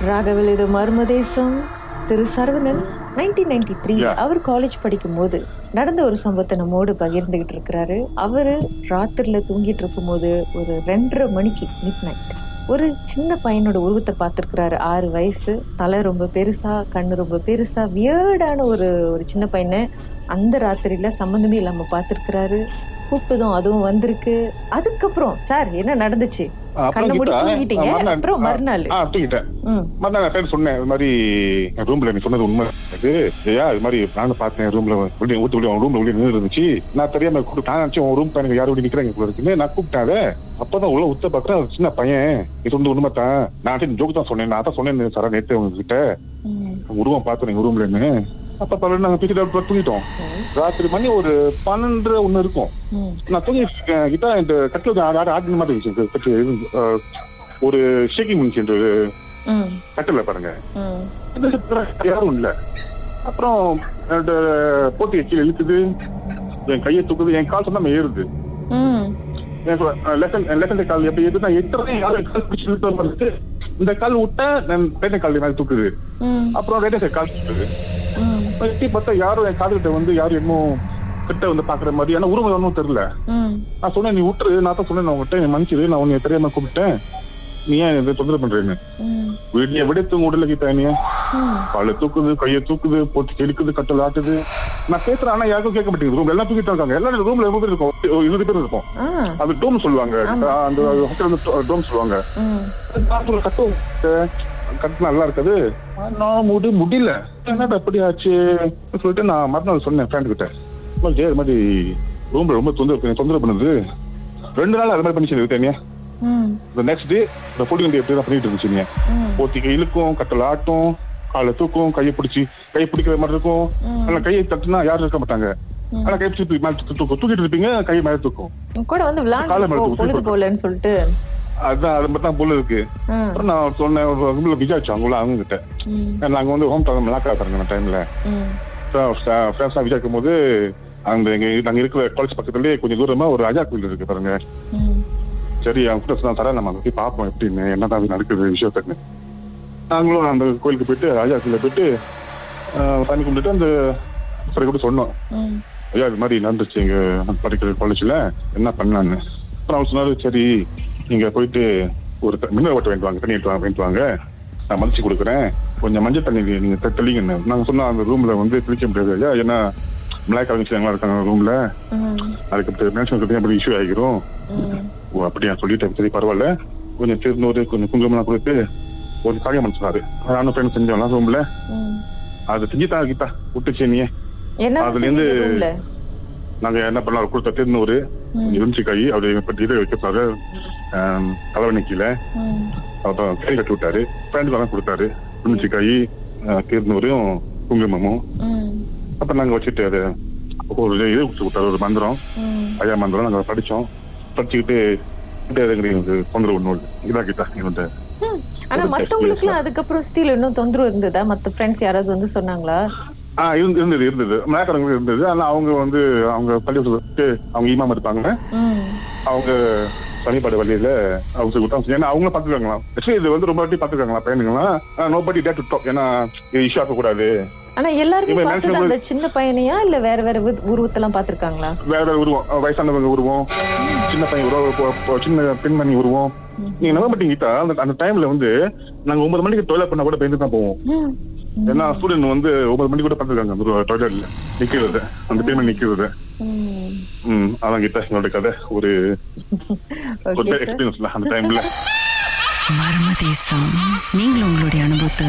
ராகவில் இது Marmadesam Thiru Saravanan nineteen ninety three. அவர் college படிக்கும் போது நடந்த ஒரு சம்பவத்தை நம்மோடு பகிர்ந்துகிட்டு இருக்கிறாரு. அவரு ராத்திரில தூங்கிட்டு இருக்கும்போது ஒரு ரெண்டரை மணிக்கு மிட் நைட் ஒரு சின்ன பையனோட உருவத்தை பார்த்திருக்கிறாரு. ஆறு வயசு தலை ரொம்ப பெருசா கண்ணு ரொம்ப பெருசா வியர்டான ஒரு ஒரு சின்ன பையனை அந்த ராத்திரியில சம்பந்தமே இல்லாம பார்த்திருக்கிறாரு. கூப்பிட்டதும் அதுவும் வந்திருக்கு. அதுக்கப்புறம் சார் என்ன நடந்துச்சு? ரூம்ல நீ சொன்னது உண்மை. ஐயா இது மாதிரி நானும் பார்த்தேன் ரூம்ல ஊத்து ரூம்ல வெளியே நின்று இருந்துச்சு நான் தெரியாம நான் நினைச்சேன் உன் ரூம் பையனுக்கு யாரும் வெளியே நிக்கிறாங்க இருக்குன்னு நான் கூப்பிட்டேன் அப்பதான் உள்ள உத்த பாக்குறேன் சின்ன பையன் இது சொன்னது உண்மை தான். நான் ஜோக்கு தான் சொன்னேன். நான் தான் சொன்னேன் சாரா நேத்து உங்ககிட்ட. உருவம் பார்த்தேன் ரூம்லன்னு அப்ப பரவாயில்ல நாங்க பிடிக்கிட்டு தூங்கிட்டோம். ராத்திரி மணி ஒரு பன்னெண்டு ஒண்ணு இருக்கும். நான் தூங்கி கிட்ட இந்த கட்டில ஆடு ஆடின மாதிரி இருந்துச்சு கட்டில் ஒரு ஷேக்கிங் இருந்துச்சு இந்த கட்டில பாருங்க. யாரும் இல்ல. அப்புறம் அந்த போட்டி கீழே இழுக்குது என் கையை தூக்குது. என் கால் சொன்னா ஏறுது. லெஃப்ட் லெஃப்ட் கால் எப்படி ஏறுது நான் எத்தனை யாரும் கால் பிடிச்சி இழுத்து மாதிரி இருக்கு இந்த கால் விட்டா நான் ரைட் கால் மேலே தூக்குது. அப்புறம் ரைட் சைடு கால் தூக்குது. எட்டி பார்த்தா யாரும் என் காதுகிட்ட வந்து யாரும் இன்னும் கிட்ட வந்து பாக்குற மாதிரி ஆனா உருவம் ஒன்றும் தெரியல. நான் சொன்னேன் நீ விட்டுரு நான் தான் சொன்னேன் நான் உங்ககிட்ட நீ மன்னிச்சிரு நான் உன்னை தெரியாம கூப்பிட்டேன். நீ ஏன் இதை தொந்தரவு பண்றேன்னு? வீட்லயே விட தூங்க உடல ம். காலை தூக்குது கையை தூக்குது போட்டு கெடுக்குது கட்டல் ஆட்டுது. நான் பேசுறேன் ஆனா யாருக்கும் கேட்க மாட்டேங்குது. ரூம் எல்லாம் தூக்கிட்டு இருக்காங்க. எல்லாரும் ரூம்ல ரொம்ப பேர் இருக்கும். இருபது பேர் இருக்கும். அது டோம் சொல்லுவாங்க. அந்த ஹோட்டல் வந்து டோம் சொல்லுவாங்க. கட்டும் கட்டு நல்லா இருக்குது. நான் முடி முடியல. என்னடா அப்படி ஆச்சு? சொல்லிட்டு நான் மறுநாள் சொன்னேன் ஃப்ரெண்ட் கிட்ட. "அம்மா, ஜெய இது மாதிரி ரூம்ல ரொம்ப தொந்தரவு தொந்தரவு பண்ணுது. ரெண்டு நாள் அது மாதிரி பண்ணிச்சு தனியா இந்த நெக்ஸ்ட் டே இந்த ஃபுட்டிங் டே எப்படி தான் பண்ணிட்டு இருந்துச்சு நீ ம். போத்திக்க இழுக்கும் கட்டல் ஆட்டும் காலை தூக்கும் கையை பிடிச்சி கையை பிடிக்கிற மாதிரி இருக்கும். ஆனா கையை தட்டுனா யாரும் இருக்க மாட்டாங்க. ஆனா கை பிடிச்சி தூக்கிட்டு இருப்பீங்க கை மேல தூக்கும். கூட வந்து விளையாண்டு. போலன்னு சொல்லிட்டு. அதுதான் அது மட்டும் தான் போல இருக்கு. அப்புறம் நான் சொன்னேன் ஒரு ரூம்ல விசாரிச்சோம் அவங்கள அவங்க கிட்ட நாங்க வந்து ஹோம் டவுன் மலாக்கா தரங்க அந்த டைம்ல ஃப்ரெண்ட்ஸ் விசாரிக்கும் போது அந்த எங்க நாங்க இருக்கிற காலேஜ் பக்கத்துலயே கொஞ்சம் தூரமா ஒரு அஜா கோயில் இருக்கு பாருங்க. சரி அவங்க கூட சொன்னா தரேன் நம்ம போய் பார்ப்போம் எப்படின்னு. என்னதான் நடக்குது விஷயத்துக்கு. நாங்களும் அந்த கோயிலுக்கு போயிட்டு அஜா கோயில போயிட்டு சாமி கும்பிட்டுட்டு அந்த சரி கூட சொன்னோம். ஐயா இது மாதிரி நடந்துச்சு எங்க படிக்கிற காலேஜ்ல என்ன பண்ணலான்னு? அப்புறம் அவர் சொன்னாரு சரி நீங்க போயிட்டு ஒரு மினரல் வாட்டர் வாங்கிட்டு வாங்க தண்ணி வாங்கிட்டு வாங்க. நான் மதிச்சு கொடுக்குறேன். கொஞ்சம் மஞ்சள் தண்ணி நீங்க தெ- தெளிங்கன்னு நாங்க சொன்னா அந்த ரூம்ல வந்து தெளிக்க முடியாது. ஐயா ஏன்னா மிளாய் கலந்துச்சு இருக்காங்க ரூம்ல அதுக்கு மேன்ஷன் அப்படி இஷ்யூ ஆகிரும். ஓ அப்படியா சொல்லிட்டேன். சரி பரவாயில்ல. கொஞ்சம் திருநூறு கொஞ்சம் குங்குமம்லாம் கொடுத்து ஒரு காரியம் பண்ண சொன்னாரு நானும் ஃப்ரெண்ட் செஞ்சோம்லாம் ரூம்ல அது செஞ்சுட்டா கிட்டா விட்டுச்சு நீ அதுல இருந்து- நாங்க என்ன பண்ணலாம் கொடுத்த திருநூறு இருந்துச்சு கை அப்படி பற்றி இதை வைக்கிறாரு தலைவணி கீழே அப்புறம் கை கட்டி விட்டாரு. ஃப்ரெண்டுக்கு தான் கொடுத்தாரு. இருந்துச்சு கை திருநூறும் குங்குமமும். அப்புறம் நாங்க வச்சுட்டு அது ஒரு இது கொடுத்து விட்டாரு ஒரு மந்திரம். ஐயா மந்திரம் நாங்க படிச்சோம். படிச்சுக்கிட்டு தொந்தரவு நூல் இதாக்கிட்டா ம். ஆனா மத்தவங்களுக்கு அதுக்கப்புறம் ஸ்டீல் இன்னும் தொந்தரவு இருந்ததா? மத்த ஃப்ரெண்ட்ஸ் யாராவது வந்து சொன்னாங்களா? ஆ இருந்து இருந்தது இருந்தது. மேக்கரங்க இருந்தது. ஆனா அவங்க வந்து அவங்க பள்ளிக்கூடத்துக்கு அவங்க ஈமாம இருப்பாங்க அவங்க பணிப்பாடு வழியில அவங்க கொடுத்தாங்க ஏன்னா அவங்க பாத்துக்காங்களாம் ஆக்சுவலி இது வந்து ரொம்ப வாட்டி பாத்துக்காங்களா பையனுங்களாம். நோ படி டேட் டாக் ஏன்னா இது இஷ்யூ ஆக்கக்கூடாது. ஆனா எல்லாருமே பார்த்தது அந்த சின்ன பையனையா இல்ல வேற வேற வி- உருவத்தெல்லாம் பாத்திருக்காங்களா வேற வேற உருவம். வயசானவங்க உருவம். சின்ன பையன் உருவம் சின்ன பெண்மணி உருவம். நீங்க நம்ப மாட்டீங்க அந்த டைம்ல வந்து நாங்க ஒன்பது மணிக்கு டொய்லெட் பண்ண கூட பயந்து தான் போவோம். ஏன்னா ஸ்டூடெண்ட் வந்து ஒன்பது மணிக்கு கூட பார்த்துருக்காங்க அந்த டாய்லெட்ல நிக்கிறது. அந்த பெண்மணி நிக்கிறது. ம். அதான் கிட்ட என்னோட கதை. ஒரு எக்ஸ்பீரியன்ஸ்ல அந்த டைம்ல மர்மதேசம். நீங்களும் உங்களுடைய அனுபவத்தை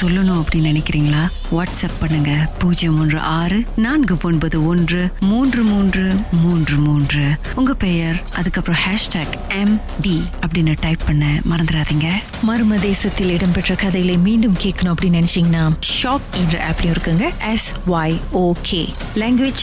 சொல்லணும் அப்படின்னு நினைக்கிறீங்களா? வாட்ஸ்அப் பண்ணுங்க. பூஜ்ஜியம் மூன்று ஆறு நான்கு ஒன்பது ஒன்று மூன்று மூன்று மூன்று மூன்று. உங்க பெயர் அதுக்கப்புறம் ஹேஷ்டாக் எம் டி அப்படின்னு டைப் பண்ண மறந்துடாதீங்க. மர்மதேசத்தில் இடம்பெற்ற கதைகளை மீண்டும் கேட்கணும் அப்படின்னு நினைச்சீங்கன்னா ஷாக் என்ற ஆப்லயும் இருக்குங்க. S Y okay language